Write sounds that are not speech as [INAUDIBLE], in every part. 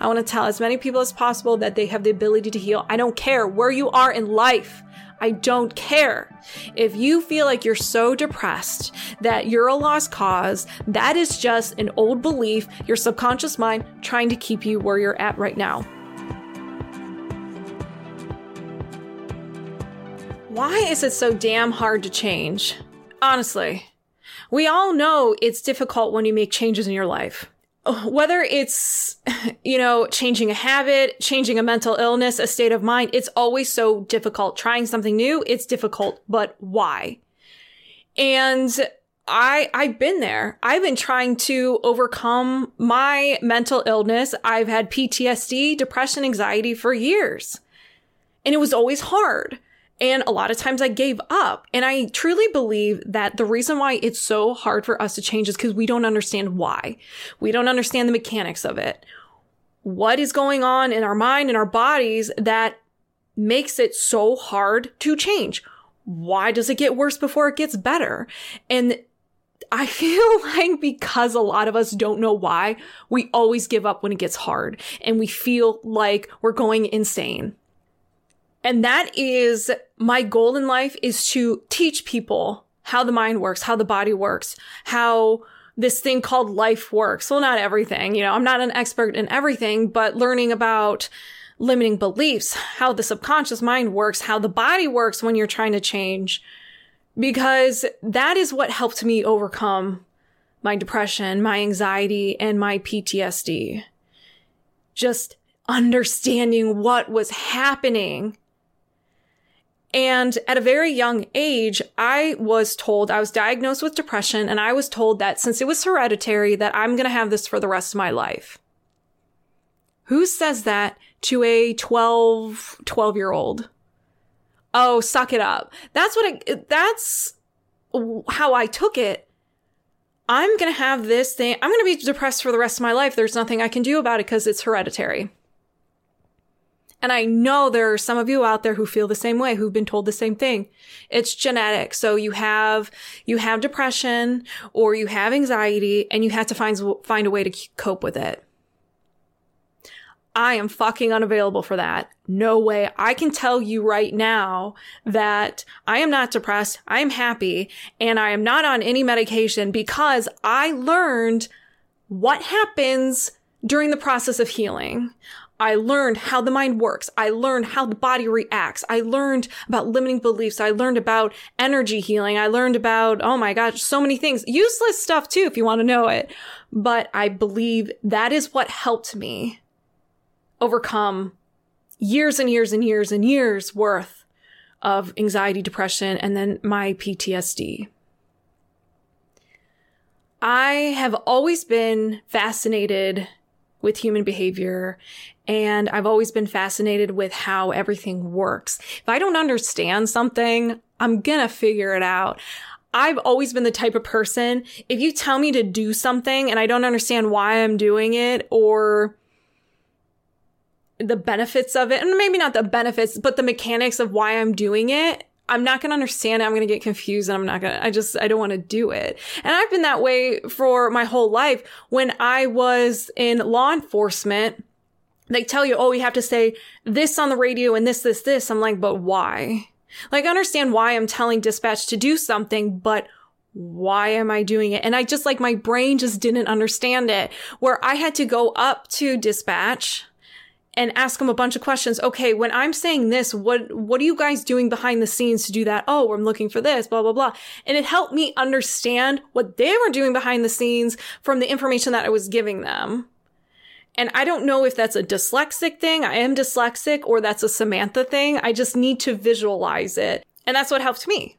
I want to tell as many people as possible that they have the ability to heal. I don't care where you are in life. I don't care. If you feel like you're so depressed that you're a lost cause, that is just an old belief, your subconscious mind trying to keep you where you're at right now. Why is it so damn hard to change? Honestly, we all know it's difficult when you make changes in your life whether it's, [LAUGHS] you know, changing a habit, changing a mental illness, a state of mind, it's always so difficult. Trying something new, it's difficult, but why? And I, I've been there. I've been trying to overcome my mental illness. I've had PTSD, depression, anxiety for years. And it was always hard. And a lot of times I gave up. And I truly believe that the reason why it's so hard for us to change is because we don't understand why. We don't understand the mechanics of it. What is going on in our mind and our bodies that makes it so hard to change? Why does it get worse before it gets better? And I [LAUGHS] feel like because a lot of us don't know why, we always give up when it gets hard and we feel like we're going insane. And that is my goal in life is to teach people how the mind works, how the body works, how this thing called life works. Well, not everything, you know, I'm not an expert in everything, but learning about limiting beliefs, how the subconscious mind works, how the body works when you're trying to change. Because that is what helped me overcome my depression, my anxiety, and my PTSD. Just understanding what was happening and at a very young age, I was told I was diagnosed with depression and I was told that since it was hereditary that I'm going to have this for the rest of my life. Who says that to a 12, 12 year old? Oh, suck it up. That's what it, that's how I took it. I'm going to have this thing. I'm going to be depressed for the rest of my life. There's nothing I can do about it because it's hereditary. And I know there are some of you out there who feel the same way, who've been told the same thing. It's genetic. So you have, you have depression or you have anxiety and you have to find, find a way to cope with it. I am fucking unavailable for that. No way. I can tell you right now that I am not depressed. I am happy and I am not on any medication because I learned what happens during the process of healing. I learned how the mind works. I learned how the body reacts. I learned about limiting beliefs. I learned about energy healing. I learned about, oh my gosh, so many things. Useless stuff too, if you want to know it. But I believe that is what helped me overcome years and years and years and years worth of anxiety, depression, and then my PTSD. I have always been fascinated with human behavior. And I've always been fascinated with how everything works. If I don't understand something, I'm gonna figure it out. I've always been the type of person, if you tell me to do something and I don't understand why I'm doing it or the benefits of it, and maybe not the benefits, but the mechanics of why I'm doing it, I'm not going to understand it. I'm going to get confused and I'm not going to, I just, I don't want to do it. And I've been that way for my whole life. When I was in law enforcement, they tell you, oh, you have to say this on the radio and this, this, this. I'm like, but why? Like, I understand why I'm telling dispatch to do something, but why am I doing it? And I just like my brain just didn't understand it where I had to go up to dispatch and ask them a bunch of questions. Okay, when I'm saying this, what what are you guys doing behind the scenes to do that? Oh, I'm looking for this, blah blah blah. And it helped me understand what they were doing behind the scenes from the information that I was giving them. And I don't know if that's a dyslexic thing. I am dyslexic or that's a Samantha thing. I just need to visualize it. And that's what helped me.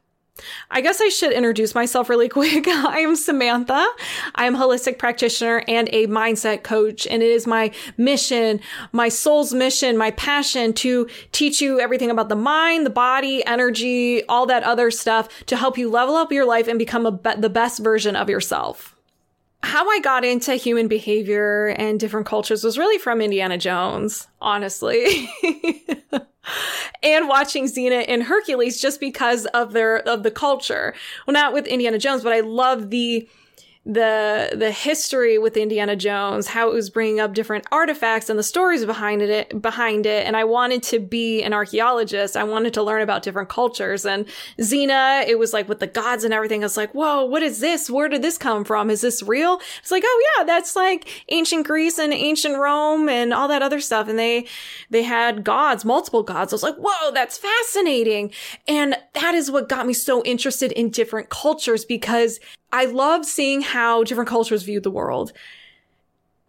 I guess I should introduce myself really [LAUGHS] quick. I am Samantha. I am a holistic practitioner and a mindset coach. And it is my mission, my soul's mission, my passion to teach you everything about the mind, the body, energy, all that other stuff to help you level up your life and become be- the best version of yourself how I got into human behavior and different cultures was really from Indiana Jones, honestly. [LAUGHS] and watching Xena and Hercules just because of their of the culture. Well, not with Indiana Jones, but I love the the the history with Indiana Jones, how it was bringing up different artifacts and the stories behind it behind it. And I wanted to be an archaeologist. I wanted to learn about different cultures. And Xena, it was like with the gods and everything. I was like, whoa, what is this? Where did this come from? Is this real? It's like, oh yeah, that's like ancient Greece and ancient Rome and all that other stuff. And they they had gods, multiple gods. I was like, whoa, that's fascinating. And that is what got me so interested in different cultures because I love seeing how different cultures viewed the world,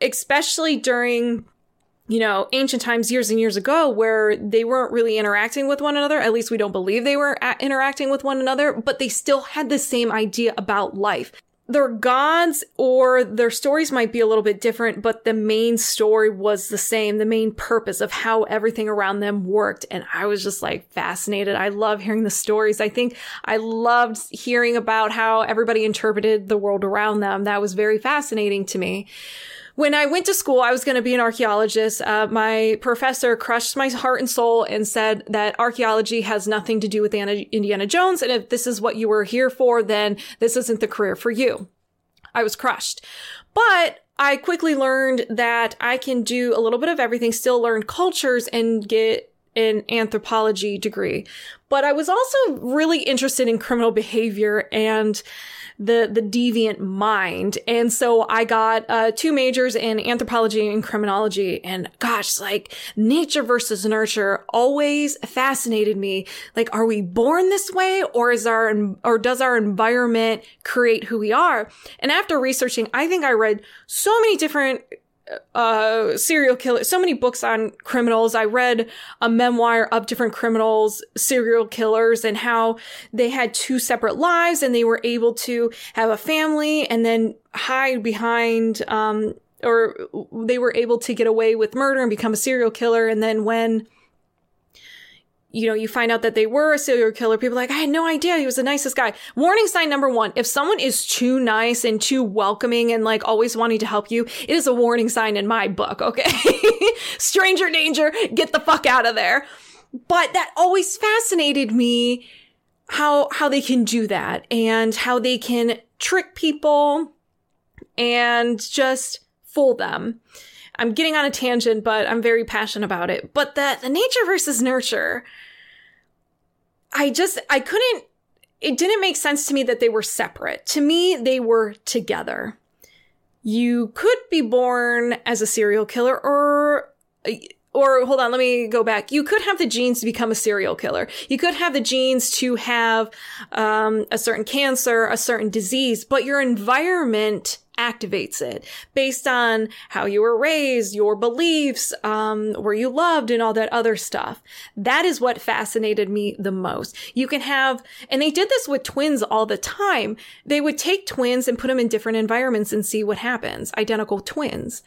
especially during you know, ancient times years and years ago where they weren't really interacting with one another. At least we don't believe they were interacting with one another, but they still had the same idea about life their gods or their stories might be a little bit different, but the main story was the same, the main purpose of how everything around them worked. And I was just like fascinated. I love hearing the stories. I think I loved hearing about how everybody interpreted the world around them. That was very fascinating to me when I went to school, I was going to be an archaeologist. Uh, my professor crushed my heart and soul and said that archaeology has nothing to do with Anna, Indiana Jones. And if this is what you were here for, then this isn't the career for you. I was crushed. But I quickly learned that I can do a little bit of everything, still learn cultures and get an anthropology degree. But I was also really interested in criminal behavior and the the deviant mind. And so I got uh, two majors in anthropology and criminology. And gosh, like nature versus nurture always fascinated me. Like, are we born this way, or is our or does our environment create who we are? And after researching, I think I read so many different uh, serial killer, so many books on criminals. I read a memoir of different criminals, serial killers, and how they had two separate lives and they were able to have a family and then hide behind, um, or they were able to get away with murder and become a serial killer. And then when you know, you find out that they were a serial killer. People like, I had no idea he was the nicest guy. Warning sign number one. If someone is too nice and too welcoming and like always wanting to help you, it is a warning sign in my book. Okay. [LAUGHS] Stranger danger. Get the fuck out of there. But that always fascinated me how, how they can do that and how they can trick people and just fool them. I'm getting on a tangent, but I'm very passionate about it. But that the nature versus nurture, I just, I couldn't, it didn't make sense to me that they were separate. To me, they were together. You could be born as a serial killer or, or hold on, let me go back. You could have the genes to become a serial killer. You could have the genes to have um, a certain cancer, a certain disease, but your environment activates it based on how you were raised, your beliefs, um, where you loved and all that other stuff. That is what fascinated me the most. You can have, and they did this with twins all the time. They would take twins and put them in different environments and see what happens. Identical twins.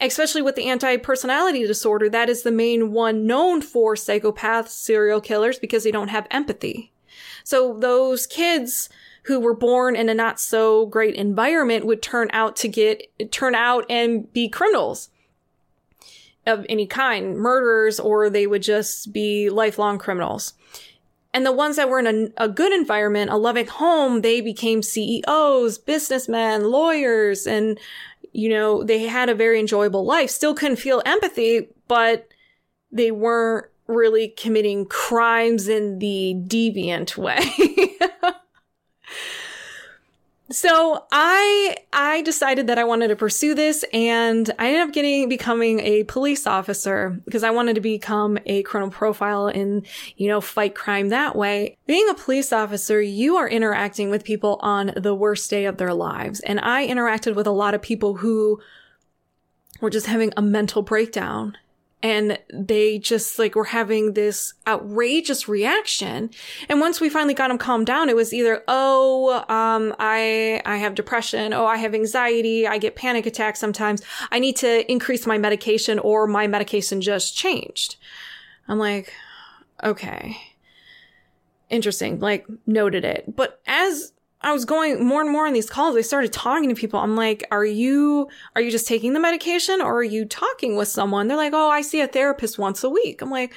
Especially with the anti-personality disorder, that is the main one known for psychopaths, serial killers because they don't have empathy. So those kids, who were born in a not so great environment would turn out to get, turn out and be criminals of any kind, murderers, or they would just be lifelong criminals. And the ones that were in a, a, good environment, a loving home, they became CEOs, businessmen, lawyers, and, you know, they had a very enjoyable life. Still couldn't feel empathy, but they weren't really committing crimes in the deviant [LAUGHS] way. So I I decided that I wanted to pursue this and I ended up getting becoming a police officer because I wanted to become a criminal profile and you know fight crime that way. Being a police officer, you are interacting with people on the worst day of their lives and I interacted with a lot of people who were just having a mental breakdown and they just like were having this outrageous reaction. And once we finally got them calmed down, it was either, oh, um, I, I have depression. Oh, I have anxiety. I get panic attacks sometimes. I need to increase my medication or my medication just changed. I'm like, okay. Interesting. Like noted it. But as I was going more and more on these calls. I started talking to people. I'm like, are you, are you just taking the medication or are you talking with someone? They're like, oh, I see a therapist once a week. I'm like,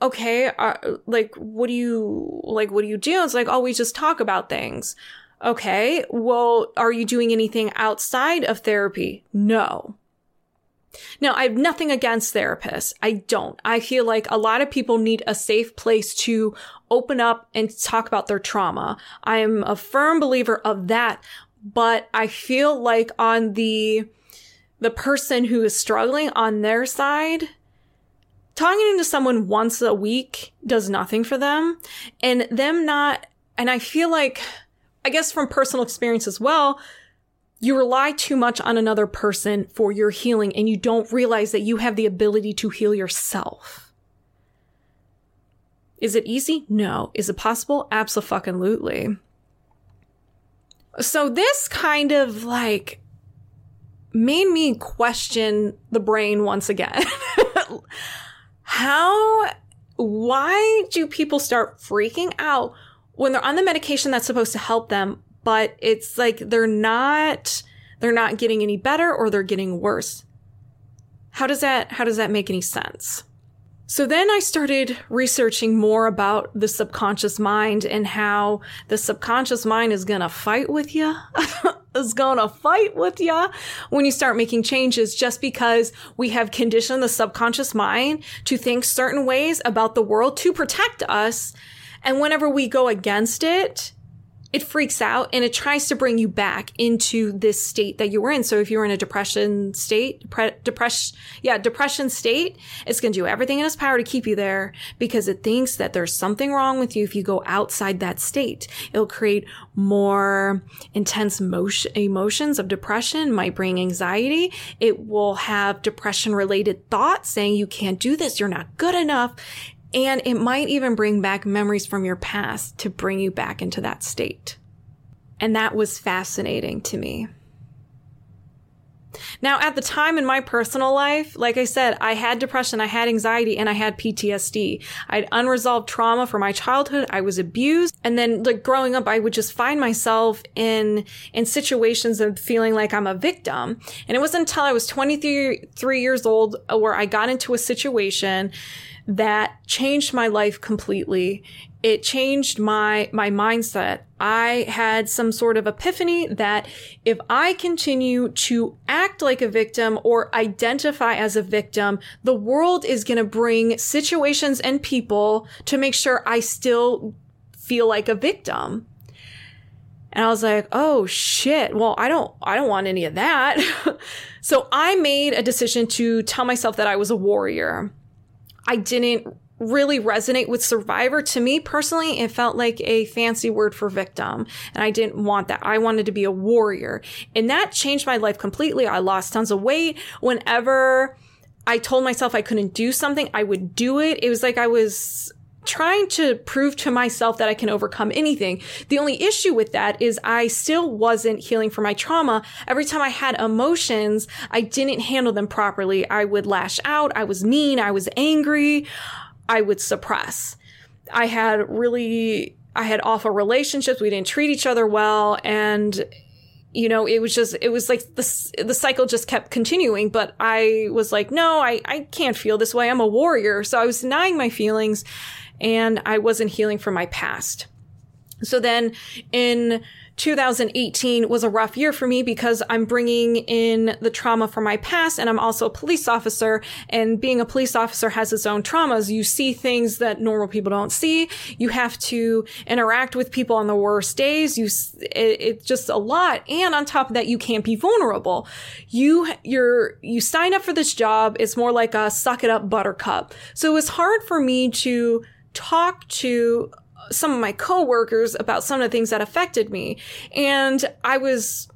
okay, uh, like, what do you, like, what do you do? It's like, oh, we just talk about things. Okay, well, are you doing anything outside of therapy? No. Now, I have nothing against therapists. I don't. I feel like a lot of people need a safe place to open up and talk about their trauma. I am a firm believer of that, but I feel like on the the person who is struggling on their side, talking to someone once a week does nothing for them and them not and I feel like I guess from personal experience as well, you rely too much on another person for your healing and you don't realize that you have the ability to heal yourself. Is it easy? No. Is it possible? Absolutely. So this kind of like made me question the brain once again. [LAUGHS] How, why do people start freaking out when they're on the medication that's supposed to help them, but it's like they're not they're not getting any better or they're getting worse. How does that how does that make any sense? So then I started researching more about the subconscious mind and how the subconscious mind is going to fight with you. [LAUGHS] is going to fight with you when you start making changes just because we have conditioned the subconscious mind to think certain ways about the world to protect us. And whenever we go against it, it freaks out and it tries to bring you back into this state that you were in. So if you were in a depression state, depre- depression, yeah, depression state, it's going to do everything in its power to keep you there because it thinks that there's something wrong with you if you go outside that state. It'll create more intense motion, emotions of depression, might bring anxiety. It will have depression related thoughts saying you can't do this. You're not good enough. And it might even bring back memories from your past to bring you back into that state. And that was fascinating to me. Now, at the time in my personal life, like I said, I had depression, I had anxiety, and I had PTSD. I had unresolved trauma from my childhood. I was abused. And then like growing up, I would just find myself in, in situations of feeling like I'm a victim. And it wasn't until I was 23 years old where I got into a situation that changed my life completely. It changed my, my mindset. I had some sort of epiphany that if I continue to act like a victim or identify as a victim, the world is going to bring situations and people to make sure I still feel like a victim. And I was like, oh shit. Well, I don't, I don't want any of that. [LAUGHS] so I made a decision to tell myself that I was a warrior. I didn't really resonate with survivor. To me personally, it felt like a fancy word for victim. And I didn't want that. I wanted to be a warrior. And that changed my life completely. I lost tons of weight. Whenever I told myself I couldn't do something, I would do it. It was like I was trying to prove to myself that I can overcome anything. The only issue with that is I still wasn't healing from my trauma. Every time I had emotions, I didn't handle them properly. I would lash out. I was mean. I was angry. I would suppress. I had really, I had awful relationships. We didn't treat each other well. And you know, it was just, it was like the, the cycle just kept continuing. But I was like, no, I, I can't feel this way. I'm a warrior. So I was denying my feelings and I wasn't healing from my past. So then in 2018 was a rough year for me because I'm bringing in the trauma from my past and I'm also a police officer and being a police officer has its own traumas. You see things that normal people don't see. You have to interact with people on the worst days. You, it, it's just a lot. And on top of that, you can't be vulnerable. You, you're, you sign up for this job. It's more like a suck it up buttercup. So it was hard for me to talk to some of my coworkers about some of the things that affected me. And I was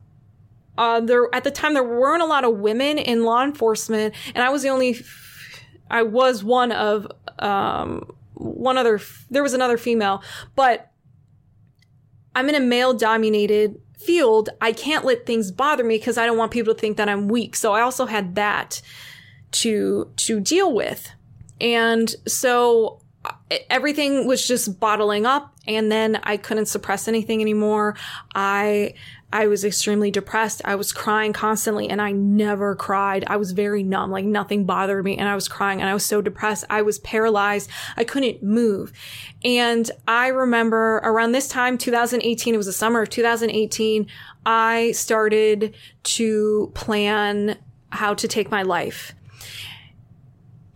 uh, there at the time there weren't a lot of women in law enforcement, and I was the only. I was one of um, one other. There was another female, but I'm in a male dominated field. I can't let things bother me because I don't want people to think that I'm weak. So I also had that to to deal with, and so everything was just bottling up and then I couldn't suppress anything anymore. I I was extremely depressed. I was crying constantly and I never cried. I was very numb, like nothing bothered me and I was crying and I was so depressed. I was paralyzed. I couldn't move. And I remember around this time, 2018, it was the summer of 2018, I started to plan how to take my life.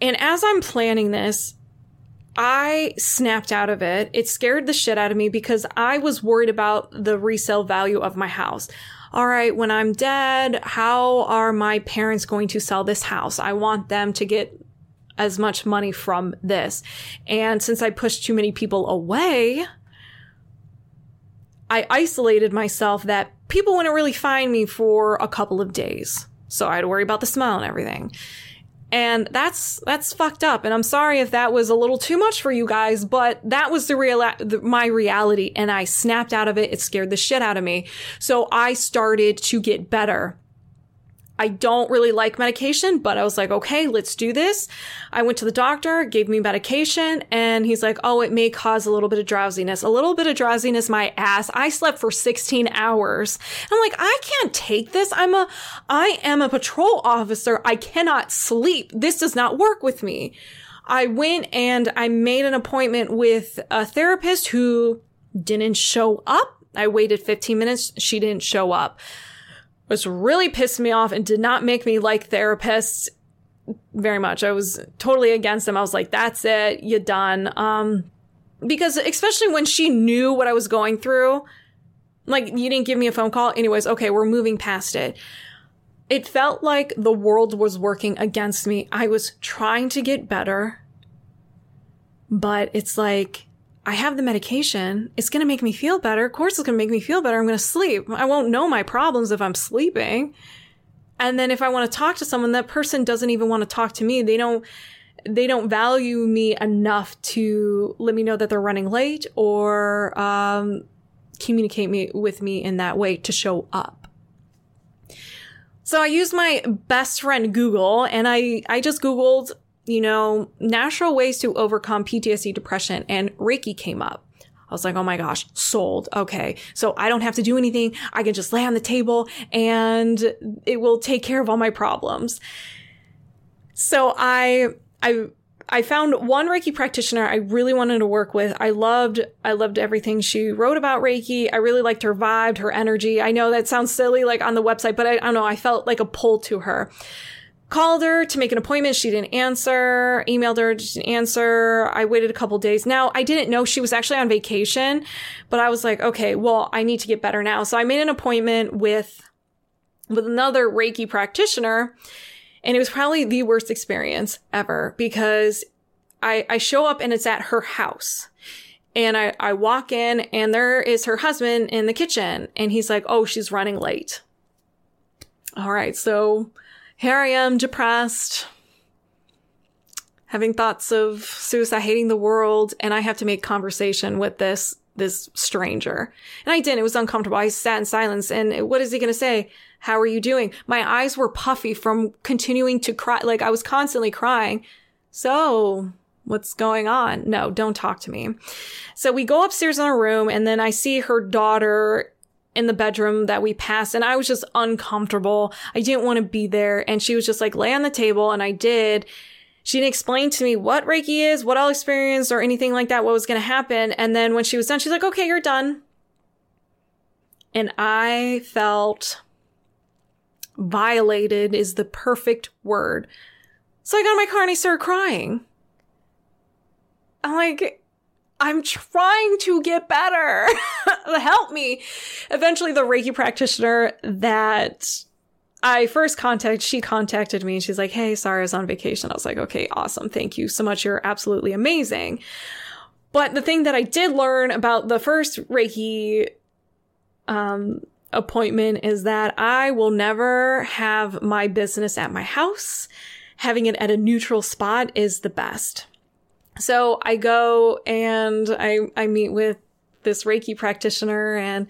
And as I'm planning this, I snapped out of it. It scared the shit out of me because I was worried about the resale value of my house. All right, when I'm dead, how are my parents going to sell this house? I want them to get as much money from this. And since I pushed too many people away, I isolated myself that people wouldn't really find me for a couple of days. So I had to worry about the smell and everything. And that's, that's fucked up. And I'm sorry if that was a little too much for you guys, but that was the real, the, my reality. And I snapped out of it. It scared the shit out of me. So I started to get better I don't really like medication, but I was like, okay, let's do this. I went to the doctor, gave me medication, and he's like, oh, it may cause a little bit of drowsiness. A little bit of drowsiness, my ass. I slept for 16 hours. I'm like, I can't take this. I'm a, I am a patrol officer. I cannot sleep. This does not work with me. I went and I made an appointment with a therapist who didn't show up. I waited 15 minutes. She didn't show up which really pissed me off and did not make me like therapists very much. I was totally against them. I was like, that's it, you're done. Um, because especially when she knew what I was going through, like, you didn't give me a phone call. Anyways, okay, we're moving past it. It felt like the world was working against me. I was trying to get better, but it's like, I have the medication. It's going to make me feel better. Of course, it's going to make me feel better. I'm going to sleep. I won't know my problems if I'm sleeping. And then if I want to talk to someone, that person doesn't even want to talk to me. They don't, they don't value me enough to let me know that they're running late or, um, communicate me with me in that way to show up. So I used my best friend Google and I, I just Googled you know, natural ways to overcome PTSD depression and Reiki came up. I was like, oh my gosh, sold. Okay. So I don't have to do anything. I can just lay on the table and it will take care of all my problems. So I, I, I found one Reiki practitioner I really wanted to work with. I loved, I loved everything she wrote about Reiki. I really liked her vibe, her energy. I know that sounds silly, like on the website, but I, I don't know. I felt like a pull to her called her to make an appointment. She didn't answer, emailed her, didn't answer. I waited a couple days. Now, I didn't know she was actually on vacation, but I was like, okay, well, I need to get better now. So I made an appointment with, with another Reiki practitioner. And it was probably the worst experience ever because I, I show up and it's at her house. And I, I walk in and there is her husband in the kitchen and he's like, oh, she's running late. All right. So here I am depressed, having thoughts of suicide, hating the world, and I have to make conversation with this this stranger. And I didn't. It was uncomfortable. I sat in silence. And what is he going to say? How are you doing? My eyes were puffy from continuing to cry. Like I was constantly crying. So what's going on? No, don't talk to me. So we go upstairs in our room and then I see her daughter in the bedroom that we passed and I was just uncomfortable. I didn't want to be there. And she was just like, lay on the table. And I did. She didn't explain to me what Reiki is, what I'll experience or anything like that, what was going to happen. And then when she was done, she's like, okay, you're done. And I felt violated is the perfect word. So I got in my car and I started crying. I'm like, I'm trying to get better. [LAUGHS] Help me. Eventually, the Reiki practitioner that I first contacted, she contacted me and she's like, Hey, sorry, I was on vacation. I was like, okay, awesome. Thank you so much. You're absolutely amazing. But the thing that I did learn about the first Reiki, um, appointment is that I will never have my business at my house. Having it at a neutral spot is the best. So I go and I, I meet with this Reiki practitioner and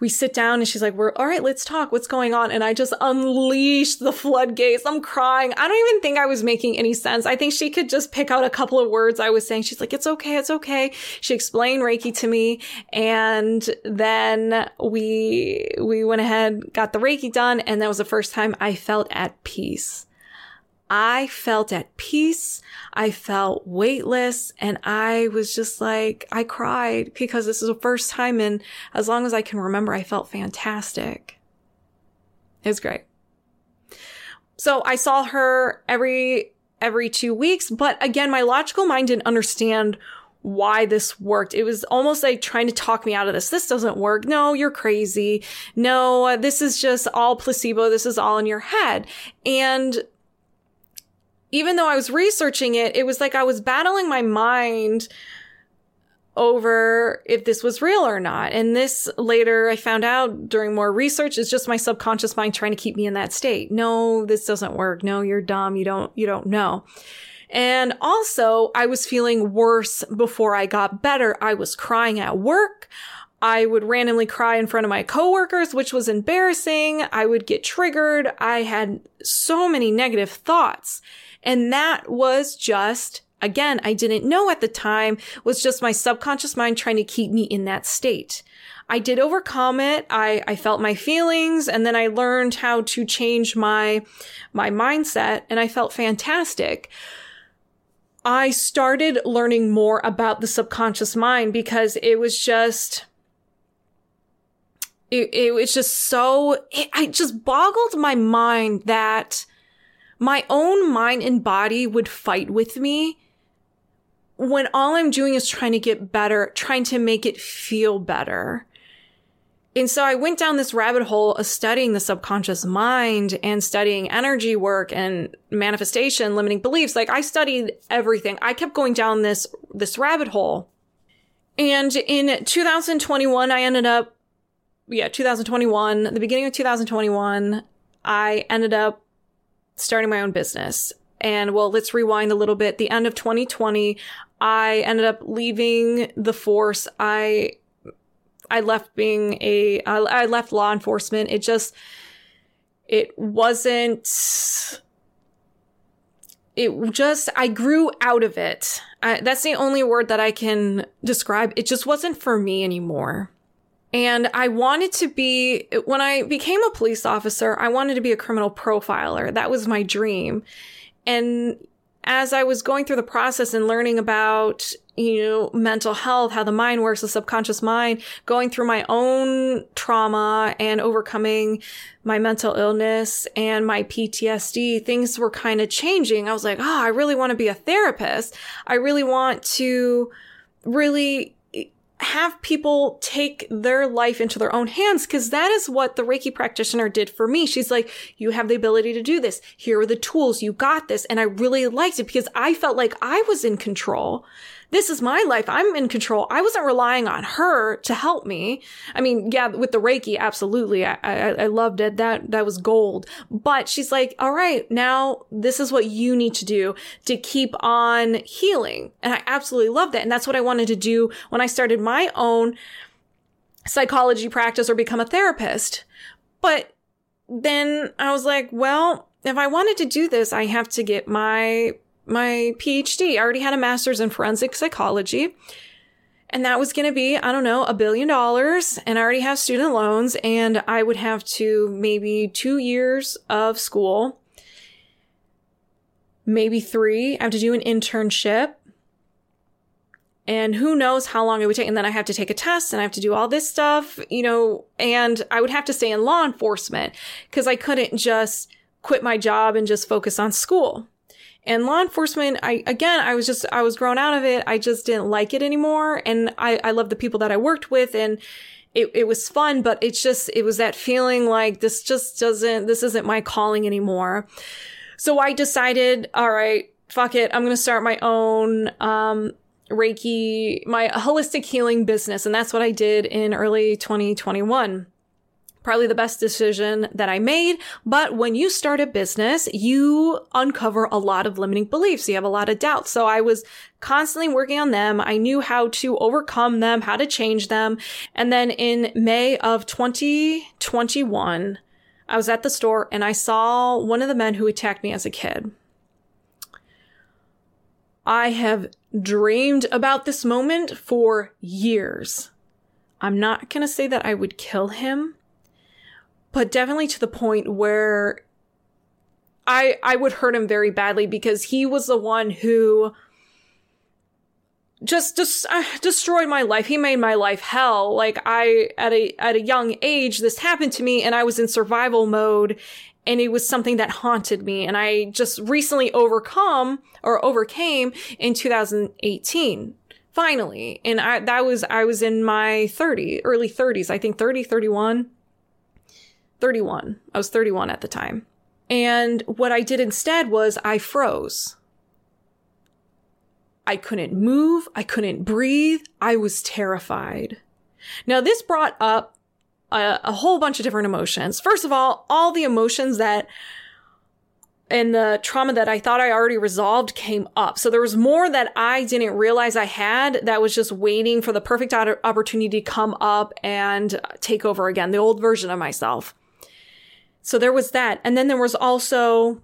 we sit down and she's like, we're all right, let's talk. What's going on? And I just unleashed the floodgates. I'm crying. I don't even think I was making any sense. I think she could just pick out a couple of words I was saying. She's like, it's okay. It's okay. She explained Reiki to me. And then we, we went ahead, got the Reiki done. And that was the first time I felt at peace. I felt at peace. I felt weightless and I was just like, I cried because this is the first time in as long as I can remember, I felt fantastic. It was great. So I saw her every, every two weeks, but again, my logical mind didn't understand why this worked. It was almost like trying to talk me out of this. This doesn't work. No, you're crazy. No, this is just all placebo. This is all in your head. And even though I was researching it, it was like I was battling my mind over if this was real or not. And this later I found out during more research is just my subconscious mind trying to keep me in that state. No, this doesn't work. No, you're dumb. You don't, you don't know. And also I was feeling worse before I got better. I was crying at work. I would randomly cry in front of my coworkers, which was embarrassing. I would get triggered. I had so many negative thoughts. And that was just, again, I didn't know at the time, was just my subconscious mind trying to keep me in that state. I did overcome it. I, I felt my feelings and then I learned how to change my, my mindset and I felt fantastic. I started learning more about the subconscious mind because it was just, it, it was just so, it, I just boggled my mind that my own mind and body would fight with me when all I'm doing is trying to get better, trying to make it feel better. And so I went down this rabbit hole of studying the subconscious mind and studying energy work and manifestation, limiting beliefs. Like I studied everything. I kept going down this, this rabbit hole. And in 2021, I ended up, yeah, 2021, the beginning of 2021, I ended up starting my own business. And well, let's rewind a little bit. The end of 2020, I ended up leaving the force. I, I left being a, I left law enforcement. It just, it wasn't, it just, I grew out of it. I, that's the only word that I can describe. It just wasn't for me anymore. And I wanted to be, when I became a police officer, I wanted to be a criminal profiler. That was my dream. And as I was going through the process and learning about, you know, mental health, how the mind works, the subconscious mind, going through my own trauma and overcoming my mental illness and my PTSD, things were kind of changing. I was like, oh, I really want to be a therapist. I really want to really have people take their life into their own hands because that is what the Reiki practitioner did for me. She's like, you have the ability to do this. Here are the tools. You got this. And I really liked it because I felt like I was in control this is my life. I'm in control. I wasn't relying on her to help me. I mean, yeah, with the Reiki, absolutely. I, I, I loved it. That, that was gold. But she's like, all right, now this is what you need to do to keep on healing. And I absolutely loved that. And that's what I wanted to do when I started my own psychology practice or become a therapist. But then I was like, well, if I wanted to do this, I have to get my my PhD. I already had a master's in forensic psychology. And that was going to be, I don't know, a billion dollars. And I already have student loans. And I would have to maybe two years of school, maybe three. I have to do an internship. And who knows how long it would take. And then I have to take a test and I have to do all this stuff, you know, and I would have to stay in law enforcement because I couldn't just quit my job and just focus on school. And law enforcement, I, again, I was just, I was grown out of it. I just didn't like it anymore. And I, I love the people that I worked with and it, it was fun, but it's just, it was that feeling like this just doesn't, this isn't my calling anymore. So I decided, all right, fuck it. I'm going to start my own, um, Reiki, my holistic healing business. And that's what I did in early 2021. Probably the best decision that I made. But when you start a business, you uncover a lot of limiting beliefs. You have a lot of doubts. So I was constantly working on them. I knew how to overcome them, how to change them. And then in May of 2021, I was at the store and I saw one of the men who attacked me as a kid. I have dreamed about this moment for years. I'm not going to say that I would kill him, but definitely to the point where I I would hurt him very badly because he was the one who just just uh, destroyed my life. He made my life hell. Like I at a at a young age this happened to me and I was in survival mode and it was something that haunted me and I just recently overcome or overcame in 2018 finally and I that was I was in my 30 early 30s I think 30 31 31 I was 31 at the time and what I did instead was I froze I couldn't move I couldn't breathe I was terrified now this brought up a, a whole bunch of different emotions. First of all, all the emotions that and the trauma that I thought I already resolved came up. So there was more that I didn't realize I had that was just waiting for the perfect opportunity to come up and take over again, the old version of myself. So there was that. And then there was also,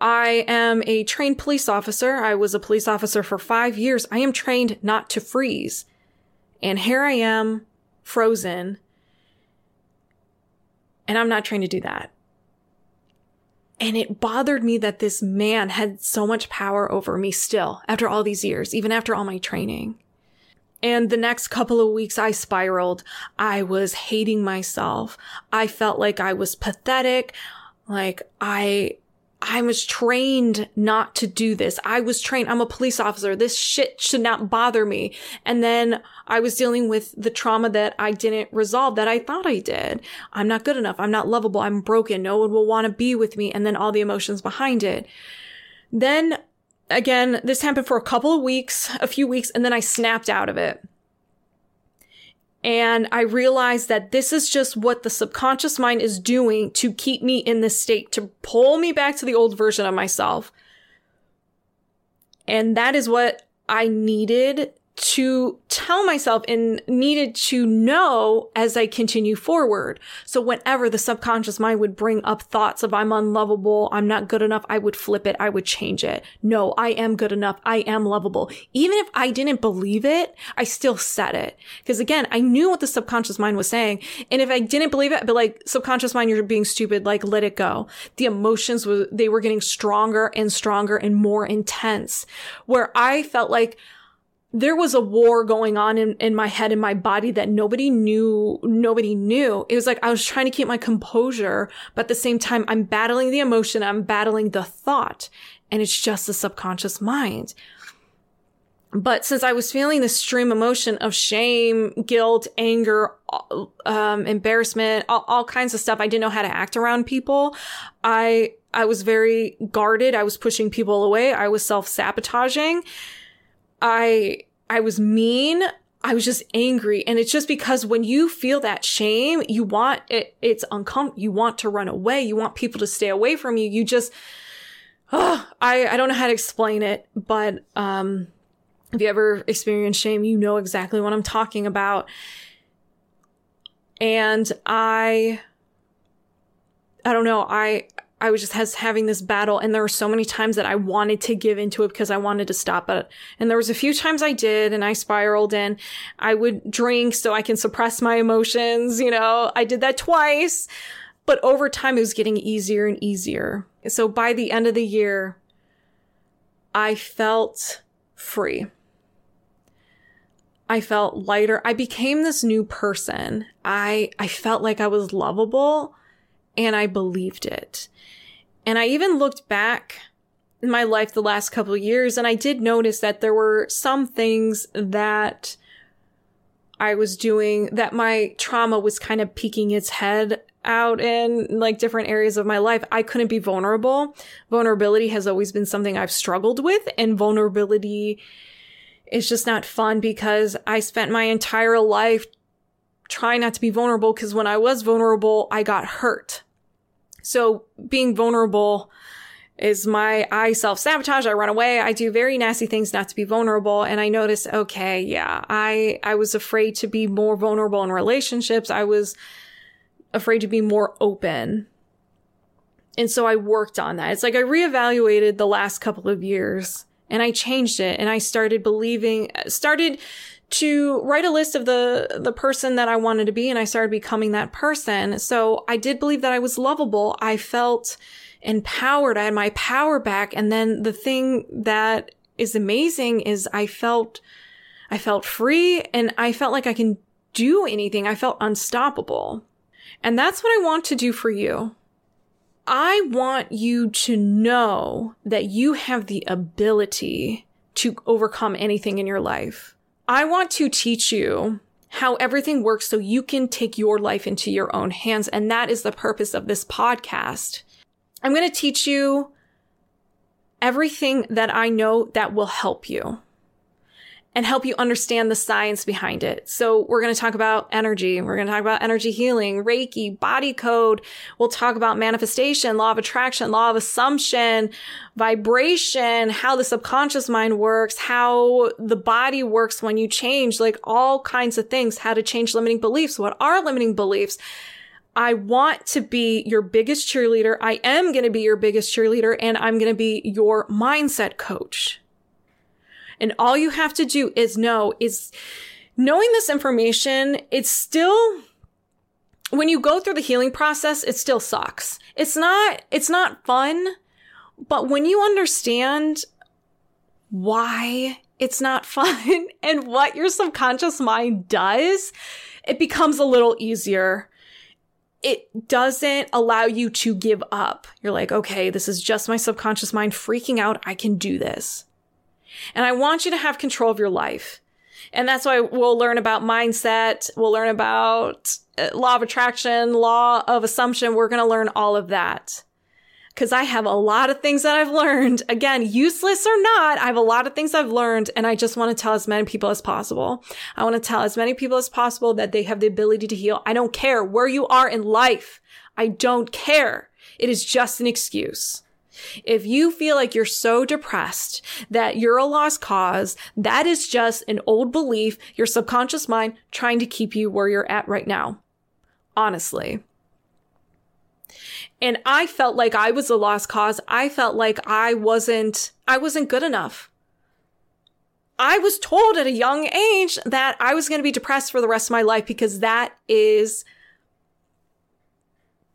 I am a trained police officer. I was a police officer for five years. I am trained not to freeze. And here I am frozen. And I'm not trained to do that. And it bothered me that this man had so much power over me still after all these years, even after all my training. And the next couple of weeks, I spiraled. I was hating myself. I felt like I was pathetic. Like I, I was trained not to do this. I was trained. I'm a police officer. This shit should not bother me. And then I was dealing with the trauma that I didn't resolve that I thought I did. I'm not good enough. I'm not lovable. I'm broken. No one will want to be with me. And then all the emotions behind it. Then again, this happened for a couple of weeks, a few weeks, and then I snapped out of it. And I realized that this is just what the subconscious mind is doing to keep me in this state, to pull me back to the old version of myself. And that is what I needed to tell myself and needed to know as I continue forward. So whenever the subconscious mind would bring up thoughts of I'm unlovable, I'm not good enough, I would flip it, I would change it. No, I am good enough, I am lovable. Even if I didn't believe it, I still said it. Because again, I knew what the subconscious mind was saying. And if I didn't believe it, be like, subconscious mind, you're being stupid, like let it go. The emotions were, they were getting stronger and stronger and more intense. Where I felt like, there was a war going on in, in my head and my body that nobody knew, nobody knew. It was like I was trying to keep my composure, but at the same time, I'm battling the emotion, I'm battling the thought, and it's just the subconscious mind. But since I was feeling this stream emotion of shame, guilt, anger, um, embarrassment, all, all kinds of stuff, I didn't know how to act around people. I, I was very guarded. I was pushing people away. I was self sabotaging. I I was mean. I was just angry. And it's just because when you feel that shame, you want it, it's uncomfortable. You want to run away. You want people to stay away from you. You just, oh, I, I don't know how to explain it, but, um, if you ever experience shame, you know exactly what I'm talking about. And I, I don't know. I, I was just has having this battle and there were so many times that I wanted to give into it because I wanted to stop it. And there was a few times I did and I spiraled and I would drink so I can suppress my emotions. You know, I did that twice, but over time it was getting easier and easier. So by the end of the year, I felt free. I felt lighter. I became this new person. I, I felt like I was lovable and I believed it. And I even looked back in my life the last couple years and I did notice that there were some things that I was doing that my trauma was kind of peeking its head out in like different areas of my life. I couldn't be vulnerable. Vulnerability has always been something I've struggled with and vulnerability is just not fun because I spent my entire life trying not to be vulnerable because when I was vulnerable, I got hurt. So being vulnerable is my, I self sabotage. I run away. I do very nasty things not to be vulnerable. And I noticed, okay, yeah, I, I was afraid to be more vulnerable in relationships. I was afraid to be more open. And so I worked on that. It's like I reevaluated the last couple of years and I changed it and I started believing, started to write a list of the, the person that I wanted to be and I started becoming that person. So I did believe that I was lovable. I felt empowered. I had my power back. And then the thing that is amazing is I felt, I felt free and I felt like I can do anything. I felt unstoppable. And that's what I want to do for you. I want you to know that you have the ability to overcome anything in your life. I want to teach you how everything works so you can take your life into your own hands. And that is the purpose of this podcast. I'm going to teach you everything that I know that will help you and help you understand the science behind it. So we're going to talk about energy. We're going to talk about energy healing, Reiki, body code. We'll talk about manifestation, law of attraction, law of assumption, vibration, how the subconscious mind works, how the body works when you change, like all kinds of things, how to change limiting beliefs. What are limiting beliefs? I want to be your biggest cheerleader. I am going to be your biggest cheerleader and I'm going to be your mindset coach. And all you have to do is know is knowing this information, it's still when you go through the healing process, it still sucks. It's not it's not fun, but when you understand why it's not [LAUGHS] fun and what your subconscious mind does, it becomes a little easier. It doesn't allow you to give up. You're like, okay, this is just my subconscious mind freaking out. I can do this. And I want you to have control of your life. And that's why we'll learn about mindset. We'll learn about uh, law of attraction, law of assumption. We're going to learn all of that. Cause I have a lot of things that I've learned. Again, useless or not, I have a lot of things I've learned and I just want to tell as many people as possible. I want to tell as many people as possible that they have the ability to heal. I don't care where you are in life. I don't care. It is just an excuse. If you feel like you're so depressed that you're a lost cause, that is just an old belief, your subconscious mind trying to keep you where you're at right now. Honestly. And I felt like I was a lost cause. I felt like I wasn't, I wasn't good enough. I was told at a young age that I was going to be depressed for the rest of my life because that is,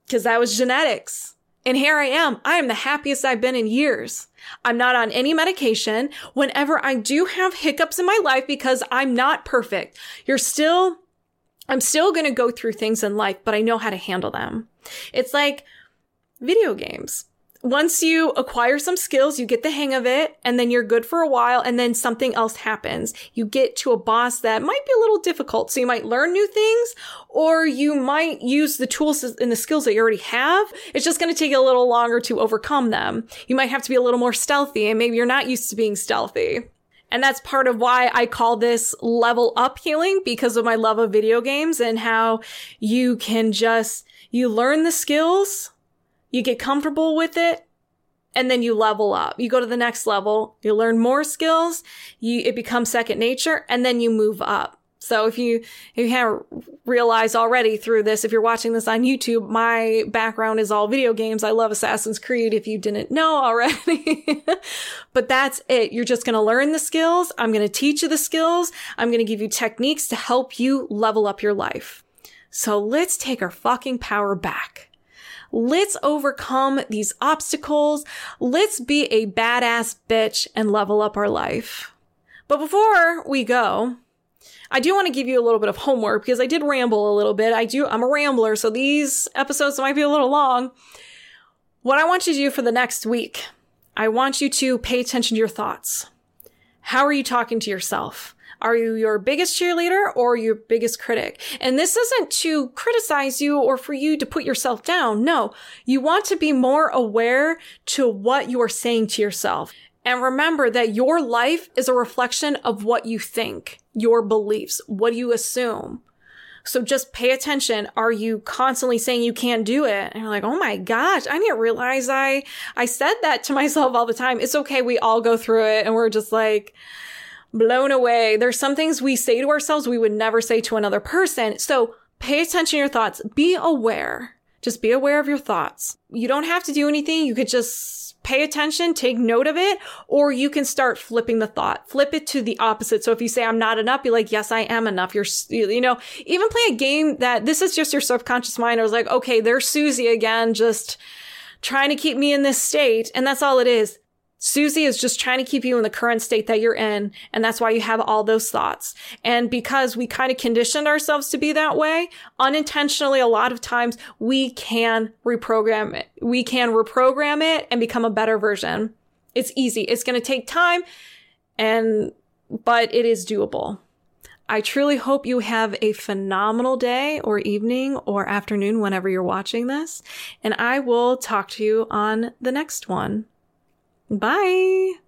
because that was genetics. And here I am. I am the happiest I've been in years. I'm not on any medication. Whenever I do have hiccups in my life because I'm not perfect, you're still, I'm still going to go through things in life, but I know how to handle them. It's like video games once you acquire some skills, you get the hang of it, and then you're good for a while, and then something else happens. You get to a boss that might be a little difficult. So you might learn new things, or you might use the tools and the skills that you already have. It's just going to take you a little longer to overcome them. You might have to be a little more stealthy, and maybe you're not used to being stealthy. And that's part of why I call this level up healing because of my love of video games and how you can just, you learn the skills you get comfortable with it and then you level up. You go to the next level, you learn more skills, you, it becomes second nature, and then you move up. So if you, if you haven't realized already through this, if you're watching this on YouTube, my background is all video games. I love Assassin's Creed if you didn't know already. [LAUGHS] but that's it. You're just going to learn the skills. I'm going to teach you the skills. I'm going to give you techniques to help you level up your life. So let's take our fucking power back. Let's overcome these obstacles. Let's be a badass bitch and level up our life. But before we go, I do want to give you a little bit of homework because I did ramble a little bit. I do, I'm a rambler, so these episodes might be a little long. What I want you to do for the next week, I want you to pay attention to your thoughts. How are you talking to yourself? Are you your biggest cheerleader or your biggest critic? And this isn't to criticize you or for you to put yourself down. No, you want to be more aware to what you are saying to yourself. And remember that your life is a reflection of what you think, your beliefs, what you assume. So just pay attention. Are you constantly saying you can't do it? And you're like, oh my gosh, I didn't realize I, I said that to [LAUGHS] myself all the time. It's okay. We all go through it and we're just like, blown away. There's some things we say to ourselves we would never say to another person. So pay attention to your thoughts. Be aware. Just be aware of your thoughts. You don't have to do anything. You could just pay attention, take note of it, or you can start flipping the thought. Flip it to the opposite. So if you say I'm not enough, be like, yes, I am enough. You're, you know, even play a game that this is just your subconscious mind. I was like, okay, there's Susie again, just trying to keep me in this state. And that's all it is. Susie is just trying to keep you in the current state that you're in. And that's why you have all those thoughts. And because we kind of conditioned ourselves to be that way, unintentionally, a lot of times we can reprogram it. We can reprogram it and become a better version. It's easy. It's going to take time and, but it is doable. I truly hope you have a phenomenal day or evening or afternoon whenever you're watching this. And I will talk to you on the next one. Bye.